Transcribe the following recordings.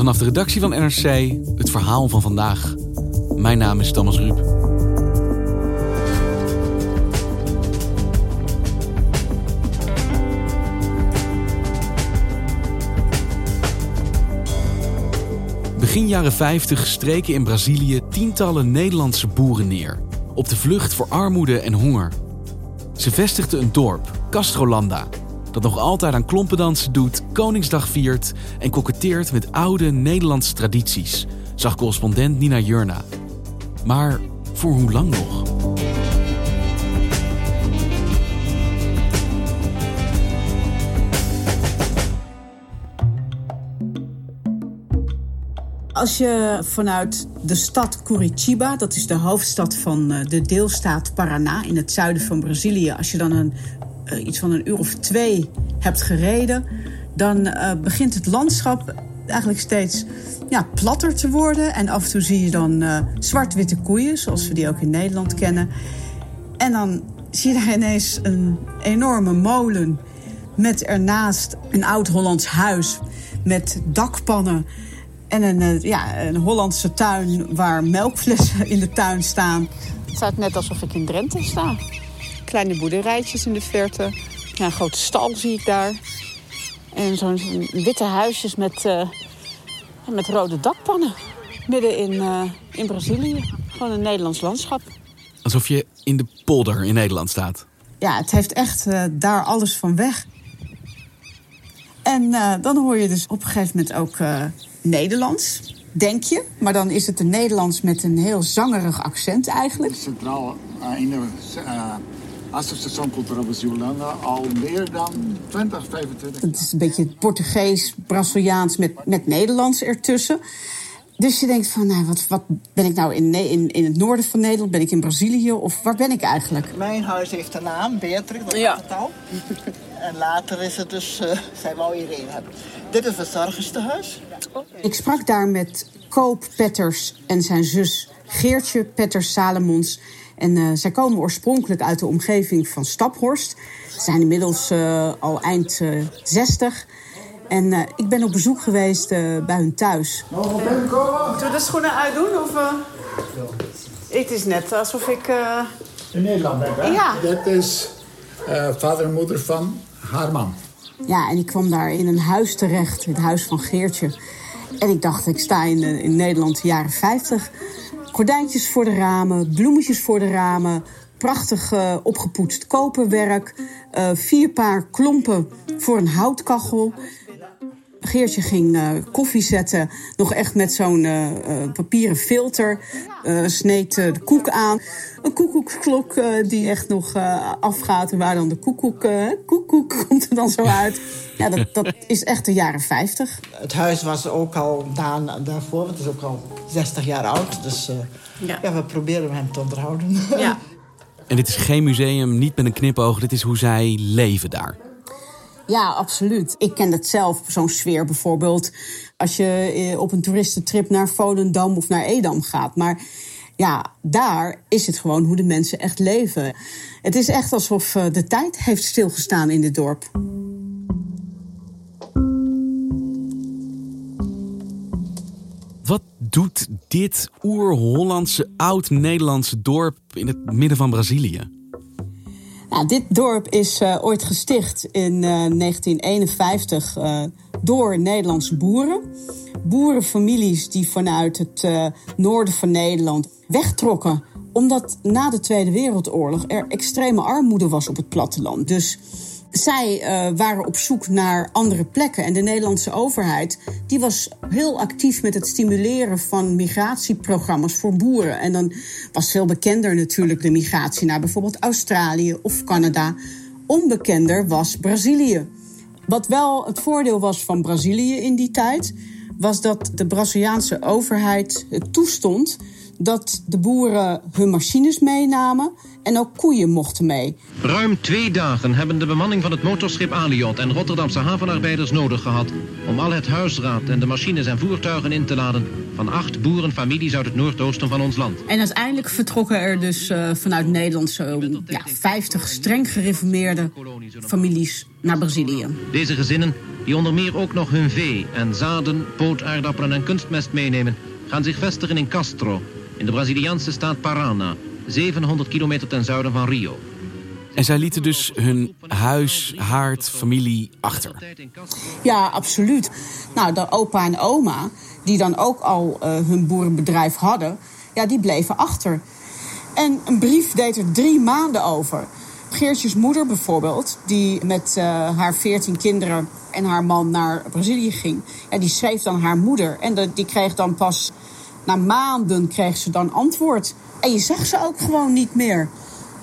Vanaf de redactie van NRC het verhaal van vandaag. Mijn naam is Thomas Ruip. Begin jaren 50 streken in Brazilië tientallen Nederlandse boeren neer. Op de vlucht voor armoede en honger. Ze vestigden een dorp, Castrolanda, dat nog altijd aan klompendansen doet, Koningsdag viert en koketteert met oude Nederlandse tradities, zag correspondent Nina Jurna. Maar voor hoe lang nog? Als je vanuit de stad Curitiba, dat is de hoofdstad van eh, de deelstaat Paraná in het zuiden van Brazilië, als je dan een, iets van een uur of twee hebt gereden, dan uh, begint het landschap eigenlijk steeds ja, platter te worden. En af en toe zie je dan uh, zwart-witte koeien, zoals we die ook in Nederland kennen. En dan zie je daar ineens een enorme molen met ernaast een oud-Hollands huis met dakpannen. En een, ja, een Hollandse tuin waar melkflessen in de tuin staan. Het staat net alsof ik in Drenthe sta. Kleine boerderijtjes in de verte. Ja, een grote stal zie ik daar. En zo'n zo witte huisjes met, uh, met rode dakpannen. Midden in, uh, in Brazilië. Gewoon een Nederlands landschap. Alsof je in de polder in Nederland staat. Ja, het heeft echt uh, daar alles van weg. En dan hoor je dus op een gegeven moment ook Nederlands, denk je. Maar dan is het een Nederlands met een heel zangerig accent eigenlijk. Centraal in de Associatie Cultural Brasilana al meer dan 20, 25 Het is een beetje Portugees, Braziliaans met, met Nederlands ertussen. Dus je denkt van, nou, wat, wat ben ik nou in, in, in het noorden van Nederland? Ben ik in Brazilië? Of waar ben ik eigenlijk? Mijn huis heeft een naam, Beatrix, dat ja. het al. en later is het dus, uh, zij wou Irene hebben. Dit is het verzorgerstehuis. Okay. Ik sprak daar met Koop Petters en zijn zus Geertje Petters Salomons. En uh, zij komen oorspronkelijk uit de omgeving van Staphorst. Ze zijn inmiddels uh, al eind 60. En uh, ik ben op bezoek geweest uh, bij hun thuis. Mogen we binnenkomen? Moeten we de schoenen uitdoen? Of, uh... Het is net alsof ik... In Nederland ben hè? Ja. Dit is vader en moeder van haar man. Ja, en ik kwam daar in een huis terecht, het huis van Geertje. En ik dacht, ik sta in, Nederland de jaren 50. Gordijntjes voor de ramen, bloemetjes voor de ramen... prachtig opgepoetst koperwerk... vier paar klompen voor een houtkachel... Geertje ging uh, koffie zetten, nog echt met zo'n uh, uh, papieren filter. sneed de koek aan. Een koekoeksklok die echt nog afgaat. En waar dan de koekoek, koekoek komt er dan zo uit. Ja, dat, dat is echt de jaren 50. Het huis was ook al daar, daarvoor, het is ook al 60 jaar oud. Dus ja. ja. we proberen hem te onderhouden. Ja. En dit is geen museum, niet met een knipoog. Dit is hoe zij leven daar. Ja, absoluut. Ik ken dat zelf, zo'n sfeer bijvoorbeeld. Als je op een toeristentrip naar Volendam of naar Edam gaat. Maar ja, daar is het gewoon hoe de mensen echt leven. Het is echt alsof de tijd heeft stilgestaan in dit dorp. Wat doet dit oer-Hollandse, oud-Nederlandse dorp in het midden van Brazilië? Nou, dit dorp is uh, ooit gesticht in uh, 1951 uh, door Nederlandse boeren. Boerenfamilies die vanuit het noorden van Nederland wegtrokken Omdat na de Tweede Wereldoorlog er extreme armoede was op het platteland. Dus zij uh, waren op zoek naar andere plekken. En de Nederlandse overheid die was heel actief met het stimuleren van migratieprogramma's voor boeren. En dan was veel bekender natuurlijk de migratie naar bijvoorbeeld Australië of Canada. Onbekender was Brazilië. Wat wel het voordeel was van Brazilië in die tijd, was dat de Braziliaanse overheid het toestond dat de boeren hun machines meenamen en ook koeien mochten mee. Ruim twee dagen hebben de bemanning van het motorschip Aliot en Rotterdamse havenarbeiders nodig gehad om al het huisraad en de machines en voertuigen in te laden van acht boerenfamilies uit het noordoosten van ons land. En uiteindelijk vertrokken er dus uh, vanuit Nederland zo'n ja, 50 streng gereformeerde families naar Brazilië. Deze gezinnen, die onder meer ook nog hun vee en zaden, pootaardappelen en kunstmest meenemen, gaan zich vestigen in Castro, in de Braziliaanse staat Parana, 700 kilometer ten zuiden van Rio. En zij lieten dus hun huis, haard, familie achter. Ja, absoluut. Nou, de opa en oma, die dan ook al uh, hun boerenbedrijf hadden, ja, die bleven achter. En een brief deed er drie maanden over. Geertjes moeder bijvoorbeeld, die met uh, haar veertien kinderen en haar man naar Brazilië ging, ja, die schreef dan haar moeder. En de, die kreeg dan pas na maanden kreeg ze dan antwoord. En je zag ze ook gewoon niet meer.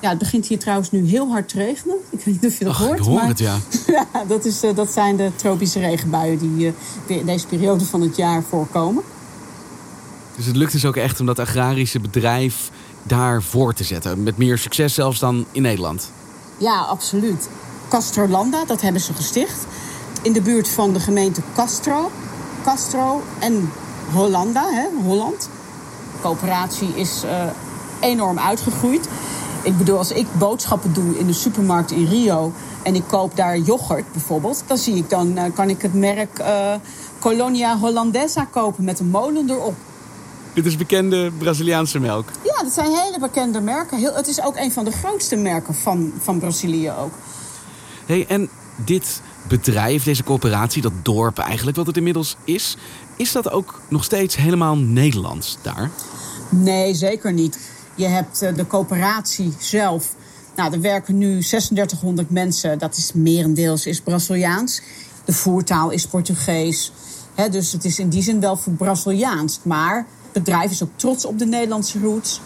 Ja, het begint hier trouwens nu heel hard te regenen. Ik weet niet of je dat hoort. Ik hoor het, ja. ja dat, is, uh, dat zijn de tropische regenbuien die uh, deze periode van het jaar voorkomen. Dus het lukt dus ook echt om dat agrarische bedrijf daar voor te zetten. Met meer succes zelfs dan in Nederland. Ja, absoluut. Castrolanda, dat hebben ze gesticht. In de buurt van de gemeente Castro. Castro en Hollanda, hè, Holland. De coöperatie is uh, enorm uitgegroeid. Ik bedoel, als ik boodschappen doe in de supermarkt in Rio en ik koop daar yoghurt bijvoorbeeld, dan zie ik dan uh, kan ik het merk uh, Colonia Hollandesa kopen met een molen erop. Dit is bekende Braziliaanse melk. Ja, dat zijn hele bekende merken. Heel, het is ook een van de grootste merken van, van Brazilië ook. Hey, en dit bedrijf, deze coöperatie, dat dorp eigenlijk, wat het inmiddels is, is dat ook nog steeds helemaal Nederlands daar? Nee, zeker niet. Je hebt eh, de coöperatie zelf. Nou, er werken nu 3600 mensen. Dat is merendeels is Braziliaans. De voertaal is Portugees. He, dus het is in die zin wel voor Braziliaans. Maar het bedrijf is ook trots op de Nederlandse roots.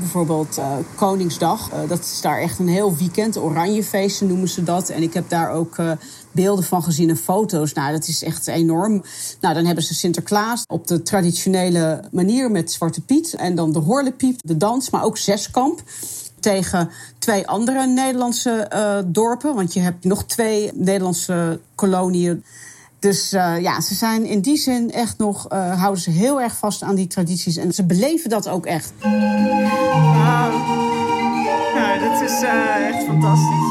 Bijvoorbeeld uh, Koningsdag. Uh, dat is daar echt een heel weekend. Oranjefeesten noemen ze dat. En ik heb daar ook uh, beelden van gezien en foto's. Nou, dat is echt enorm. Nou, dan hebben ze Sinterklaas op de traditionele manier met Zwarte Piet. En dan de Horlepiep, de dans, maar ook Zeskamp tegen twee andere Nederlandse dorpen. Want je hebt nog twee Nederlandse koloniën. Dus uh, ja, ze zijn in die zin echt nog, uh, houden ze heel erg vast aan die tradities. En ze beleven dat ook echt. Wauw. Nou, dat is echt fantastisch.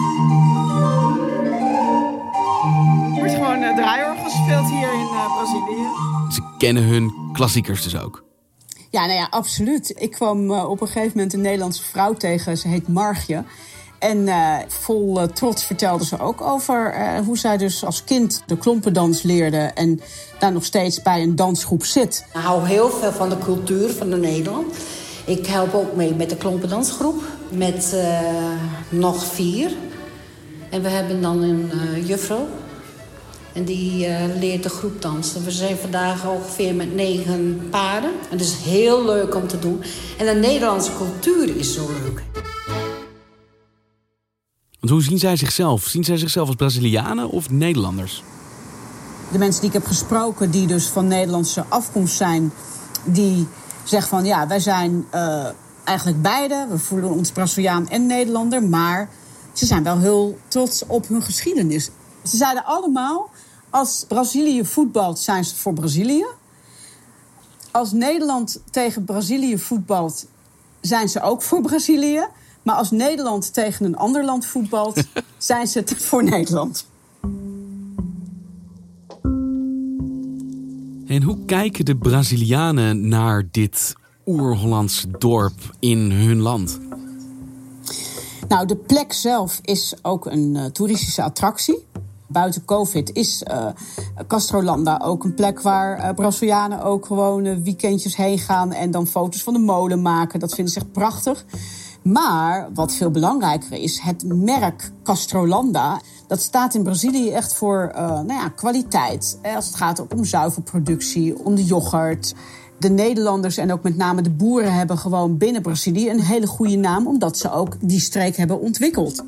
Er wordt gewoon uh, draaiorgel gespeeld hier in uh, Brazilië. Ze kennen hun klassiekers dus ook. Ja, nou ja, absoluut. Ik kwam uh, op een gegeven moment een Nederlandse vrouw tegen. Ze heet Margje. En uh, vol uh, trots vertelde ze ook over uh, hoe zij dus als kind de klompendans leerde. En daar nog steeds bij een dansgroep zit. Ik hou heel veel van de cultuur van de Nederland. Ik help ook mee met de klompendansgroep. Met nog vier. En we hebben dan een juffrouw. En die leert de groep dansen. We zijn vandaag ongeveer met negen paarden. En is heel leuk om te doen. En de Nederlandse cultuur is zo leuk. Hoe zien zij zichzelf? Zien zij zichzelf als Brazilianen of Nederlanders? De mensen die ik heb gesproken, die dus van Nederlandse afkomst zijn, die zeggen van ja, wij zijn uh, eigenlijk beide. We voelen ons Braziliaan en Nederlander, maar ze zijn wel heel trots op hun geschiedenis. Ze zeiden allemaal, als Brazilië voetbalt, zijn ze voor Brazilië. Als Nederland tegen Brazilië voetbalt, zijn ze ook voor Brazilië. Maar als Nederland tegen een ander land voetbalt, zijn ze het voor Nederland. En hoe kijken de Brazilianen naar dit oer-Hollandse dorp in hun land? Nou, de plek zelf is ook een uh, toeristische attractie. Buiten COVID is uh, Castrolanda ook een plek waar uh, Brazilianen ook gewoon uh, weekendjes heen gaan en dan foto's van de molen maken. Dat vinden ze echt prachtig. Maar wat veel belangrijker is, het merk Castrolanda. Dat staat in Brazilië echt voor nou ja, kwaliteit. Als het gaat om zuivelproductie, om de yoghurt. De Nederlanders en ook met name de boeren hebben gewoon binnen Brazilië een hele goede naam, omdat ze ook die streek hebben ontwikkeld.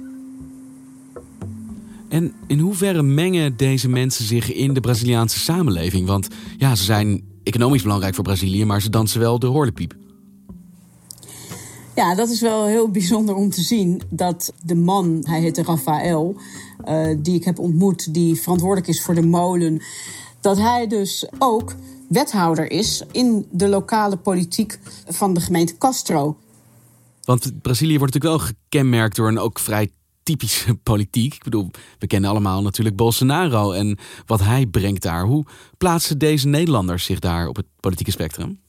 En in hoeverre mengen deze mensen zich in de Braziliaanse samenleving? Want ja, ze zijn economisch belangrijk voor Brazilië, maar ze dansen wel de horlepiep. Ja, dat is wel heel bijzonder om te zien dat de man, hij heette Rafael, uh, die ik heb ontmoet, die verantwoordelijk is voor de molen, dat hij dus ook wethouder is in de lokale politiek van de gemeente Castro. Want Brazilië wordt natuurlijk wel gekenmerkt door een ook vrij typische politiek. Ik bedoel, we kennen allemaal natuurlijk Bolsonaro en wat hij brengt daar. Hoe plaatsen deze Nederlanders zich daar op het politieke spectrum?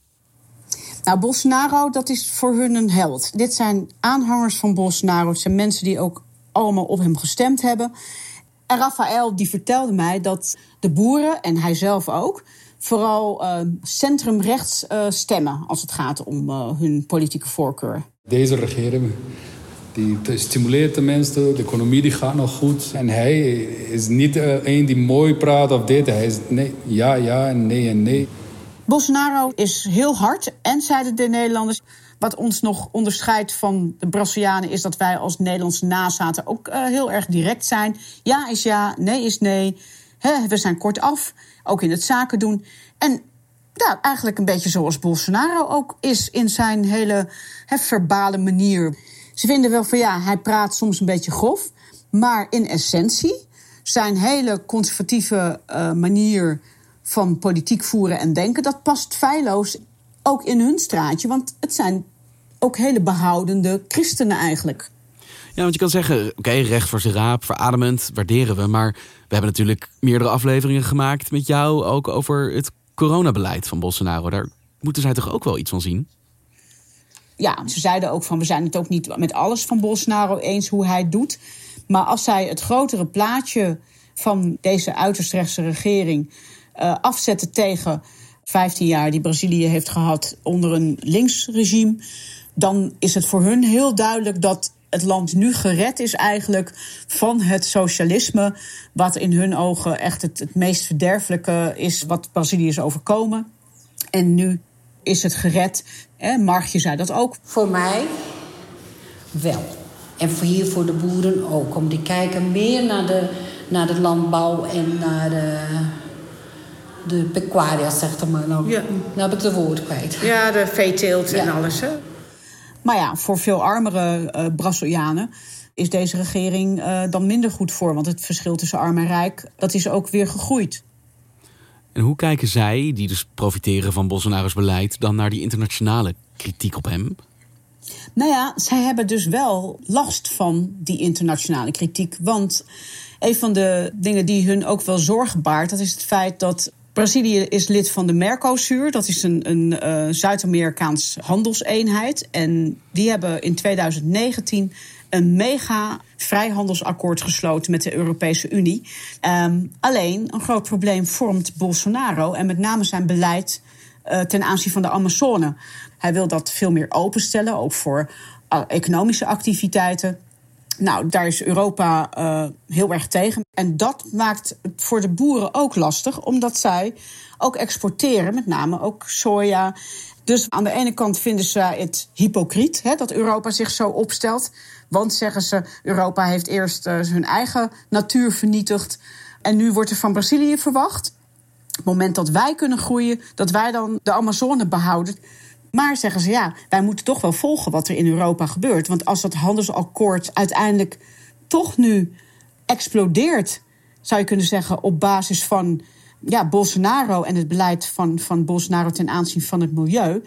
Nou, Bolsonaro, dat is voor hun een held. Dit zijn aanhangers van Bolsonaro. Het zijn mensen die ook allemaal op hem gestemd hebben. En Rafael die vertelde mij dat de boeren, en hij zelf ook, vooral uh, centrumrechts uh, stemmen als het gaat om uh, hun politieke voorkeur. Deze regering die stimuleert de mensen, de economie die gaat nog goed. En hij is niet een die mooi praat of dit. Hij is nee, ja, ja en nee en nee. Bolsonaro is heel hard en zeiden de Nederlanders. Wat ons nog onderscheidt van de Brazilianen is dat wij als Nederlandse nazaten ook uh, heel erg direct zijn. Ja is ja, nee is nee. We zijn kortaf, ook in het zaken doen. En ja, eigenlijk een beetje zoals Bolsonaro ook is in zijn hele he, verbale manier. Ze vinden wel van ja, hij praat soms een beetje grof. Maar in essentie, zijn hele conservatieve uh, manier van politiek voeren en denken, dat past feilloos ook in hun straatje. Want het zijn ook hele behoudende christenen eigenlijk. Ja, want je kan zeggen, oké, recht voor zijn raap, verademend, waarderen we. Maar we hebben natuurlijk meerdere afleveringen gemaakt met jou ook over het coronabeleid van Bolsonaro. Daar moeten zij toch ook wel iets van zien? Ja, ze zeiden ook van we zijn het ook niet met alles van Bolsonaro eens hoe hij het doet. Maar als zij het grotere plaatje van deze uiterst rechtse regering uh, afzetten tegen 15 jaar die Brazilië heeft gehad onder een linksregime, dan is het voor hun heel duidelijk dat het land nu gered is eigenlijk van het socialisme, wat in hun ogen echt het, het meest verderfelijke is wat Brazilië is overkomen. En nu is het gered. Hè? Margje zei dat ook. Voor mij wel. En voor hier voor de boeren ook. Om die kijken meer naar de, naar de landbouw en naar de, de pecuaria, zegt maar. Nou, ja. nou heb ik de woord kwijt. Ja, de veeteelt ja. en alles. Hè? Maar ja, voor veel armere uh, Brazilianen is deze regering uh, dan minder goed voor. Want het verschil tussen arm en rijk, dat is ook weer gegroeid. En hoe kijken zij, die dus profiteren van Bolsonaro's beleid, dan naar die internationale kritiek op hem? Nou ja, zij hebben dus wel last van die internationale kritiek. Want een van de dingen die hun ook wel zorgen baart, dat is het feit dat Brazilië is lid van de Mercosur. Dat is een, een uh, Zuid-Amerikaans handelseenheid. En die hebben in 2019 een mega vrijhandelsakkoord gesloten met de Europese Unie. Um, alleen een groot probleem vormt Bolsonaro en met name zijn beleid uh, ten aanzien van de Amazone. Hij wil dat veel meer openstellen, ook voor uh, economische activiteiten. Nou, daar is Europa uh, heel erg tegen. En dat maakt het voor de boeren ook lastig, omdat zij ook exporteren, met name ook soja. Dus aan de ene kant vinden ze het hypocriet hè, dat Europa zich zo opstelt. Want zeggen ze, Europa heeft eerst uh, hun eigen natuur vernietigd. En nu wordt er van Brazilië verwacht. Op het moment dat wij kunnen groeien, dat wij dan de Amazone behouden. Maar zeggen ze ja, wij moeten toch wel volgen wat er in Europa gebeurt. Want als dat handelsakkoord uiteindelijk toch nu explodeert, zou je kunnen zeggen, op basis van ja, Bolsonaro en het beleid van, van Bolsonaro ten aanzien van het milieu.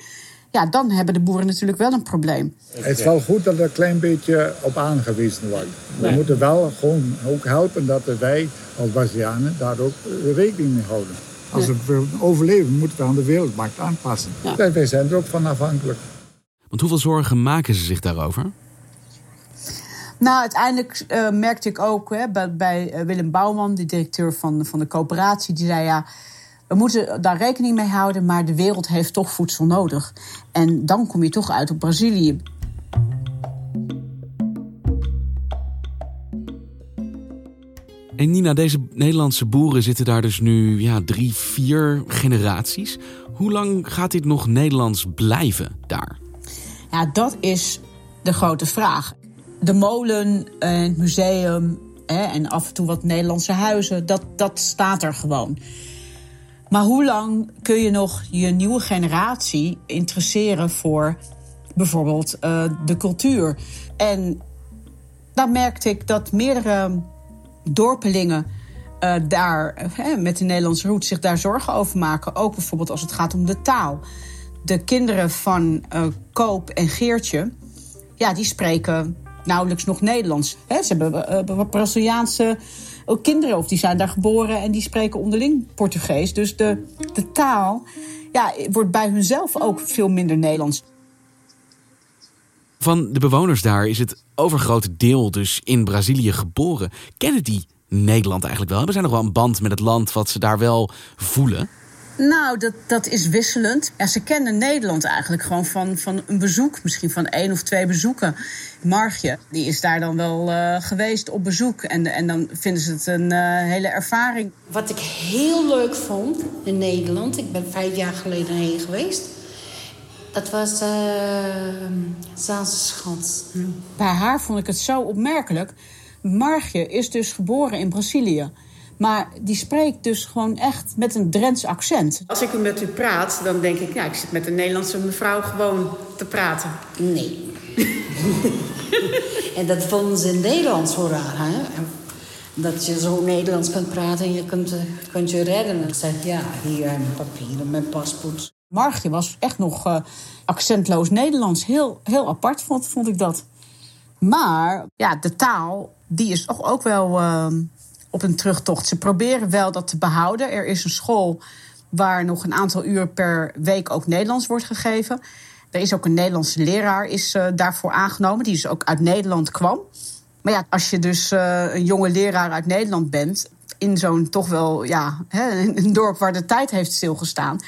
Ja, dan hebben de boeren natuurlijk wel een probleem. Het is wel goed dat er een klein beetje op aangewezen wordt. We moeten wel gewoon ook helpen dat wij als Brazilianen daar ook rekening mee houden. Als we willen overleven, moeten we aan de wereldmarkt aanpassen. Ja. Wij zijn er ook van afhankelijk. Want hoeveel zorgen maken ze zich daarover? Nou, uiteindelijk uh, merkte ik ook hè, bij, bij Willem Bouwman, de directeur van, van de coöperatie, die zei ja. We moeten daar rekening mee houden, maar de wereld heeft toch voedsel nodig. En dan kom je toch uit op Brazilië. En Nina, deze Nederlandse boeren zitten daar dus nu ja, drie, vier generaties. Hoe lang gaat dit nog Nederlands blijven daar? Ja, dat is de grote vraag. De molen, het museum hè, en af en toe wat Nederlandse huizen, dat, dat staat er gewoon. Maar hoe lang kun je nog je nieuwe generatie interesseren voor bijvoorbeeld uh, de cultuur? En daar merkte ik dat meerdere dorpelingen uh, daar uh, met de Nederlandse roet zich daar zorgen over maken. Ook bijvoorbeeld als het gaat om de taal. De kinderen van Koop en Geertje, ja, die spreken nauwelijks nog Nederlands. Hè, ze hebben Braziliaanse ook kinderen, of die zijn daar geboren en die spreken onderling Portugees. Dus de, de taal ja, wordt bij hunzelf ook veel minder Nederlands. Van de bewoners daar is het overgrote deel dus in Brazilië geboren. Kennen die Nederland eigenlijk wel? Hebben zij nog wel een band met het land wat ze daar wel voelen? Nou, dat, dat is wisselend. Ja, ze kennen Nederland eigenlijk gewoon van, van een bezoek. Misschien van één of twee bezoeken. Margje, die is daar dan wel uh, geweest op bezoek. En, en dan vinden ze het een uh, hele ervaring. Wat ik heel leuk vond in Nederland... ik ben vijf jaar geleden heen geweest... dat was uh, Zaanse Schans. Bij haar vond ik het zo opmerkelijk. Margje is dus geboren in Brazilië... Maar die spreekt dus gewoon echt met een Drents accent. Als ik met u praat, dan denk ik... ja, ik zit met een Nederlandse mevrouw gewoon te praten. Nee. en dat vonden ze in Nederland zo raar, hè? Dat je zo Nederlands kunt praten en je kunt, kunt je redden. En ik zeg, ja, hier mijn papieren, mijn paspoort. Margje was echt nog uh, accentloos Nederlands. Heel, heel apart vond, vond ik dat. Maar ja, de taal, die is toch ook wel... Uh, op een terugtocht. Ze proberen wel dat te behouden. Er is een school waar nog een aantal uur per week ook Nederlands wordt gegeven. Er is ook een Nederlandse leraar is, uh, daarvoor aangenomen, die dus ook uit Nederland kwam. Maar ja, als je dus uh, een jonge leraar uit Nederland bent, in zo'n toch wel ja, hè, een dorp waar de tijd heeft stilgestaan.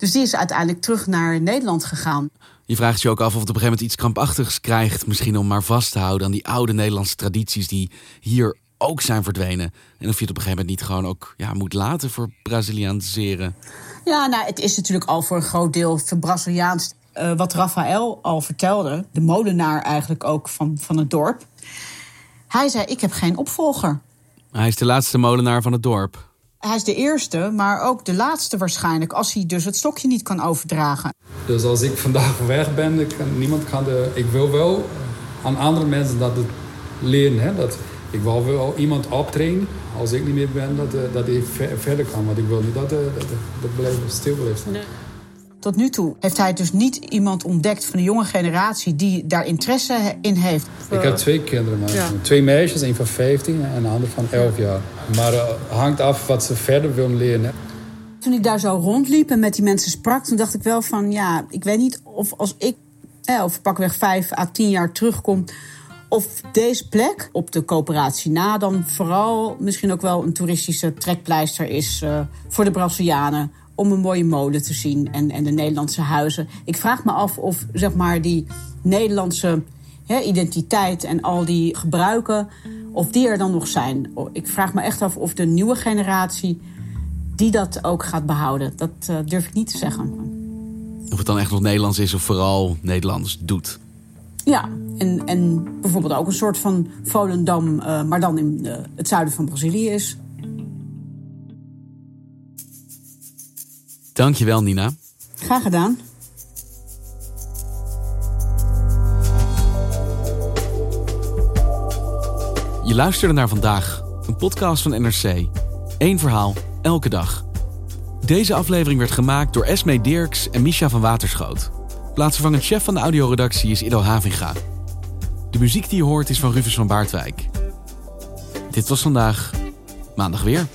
Dus die is uiteindelijk terug naar Nederland gegaan. Je vraagt je ook af of het op een gegeven moment iets krampachtigs krijgt. Misschien om maar vast te houden aan die oude Nederlandse tradities die hier ook zijn verdwenen. En of je het op een gegeven moment niet gewoon ook ja, moet laten voor Brazilianiseren. Ja, nou, het is natuurlijk al voor een groot deel Braziliaans. Uh, wat Rafael al vertelde, de molenaar eigenlijk ook van, van het dorp. Hij zei: Ik heb geen opvolger. Hij is de laatste molenaar van het dorp. Hij is de eerste, maar ook de laatste waarschijnlijk, als hij dus het stokje niet kan overdragen. Dus als ik vandaag weg ben, kan, niemand kan de. Ik wil wel aan andere mensen dat het leren. Hè, dat ik wil wel iemand optrainen als ik niet meer ben, dat, eh, dat hij verder kan. Want ik wil niet dat, dat, dat stil blijft Nee. Tot nu toe heeft hij dus niet iemand ontdekt van de jonge generatie die daar interesse in heeft. Ik heb twee kinderen, maar twee meisjes, een van 15 en een ander van 11 jaar. Maar het uh, hangt af wat ze verder willen leren. Toen ik daar zo rondliep en met die mensen sprak, toen dacht ik wel van ja, ik weet niet of als ik, eh, of pakweg 5 à 10 jaar terugkom, of deze plek op de coöperatie na dan vooral misschien ook wel een toeristische trekpleister is uh, voor de Brazilianen. Om een mooie molen te zien en, en de Nederlandse huizen. Ik vraag me af of zeg maar die Nederlandse identiteit en al die gebruiken, of die er dan nog zijn. Ik vraag me echt af of de nieuwe generatie die dat ook gaat behouden. Dat uh, durf ik niet te zeggen. Of het dan echt nog Nederlands is of vooral Nederlands doet. Ja, en, en bijvoorbeeld ook een soort van Volendam, uh, maar dan in uh, het zuiden van Brazilië is. Dankjewel, Nina. Graag gedaan. Je luisterde naar vandaag, een podcast van NRC. Eén verhaal, elke dag. Deze aflevering werd gemaakt door Esme Dirks en Misha van Waterschoot. Plaatsvervangend chef van de audioredactie is Ido Havinga. De muziek die je hoort is van Rufus van Baardwijk. Dit was vandaag, maandag weer.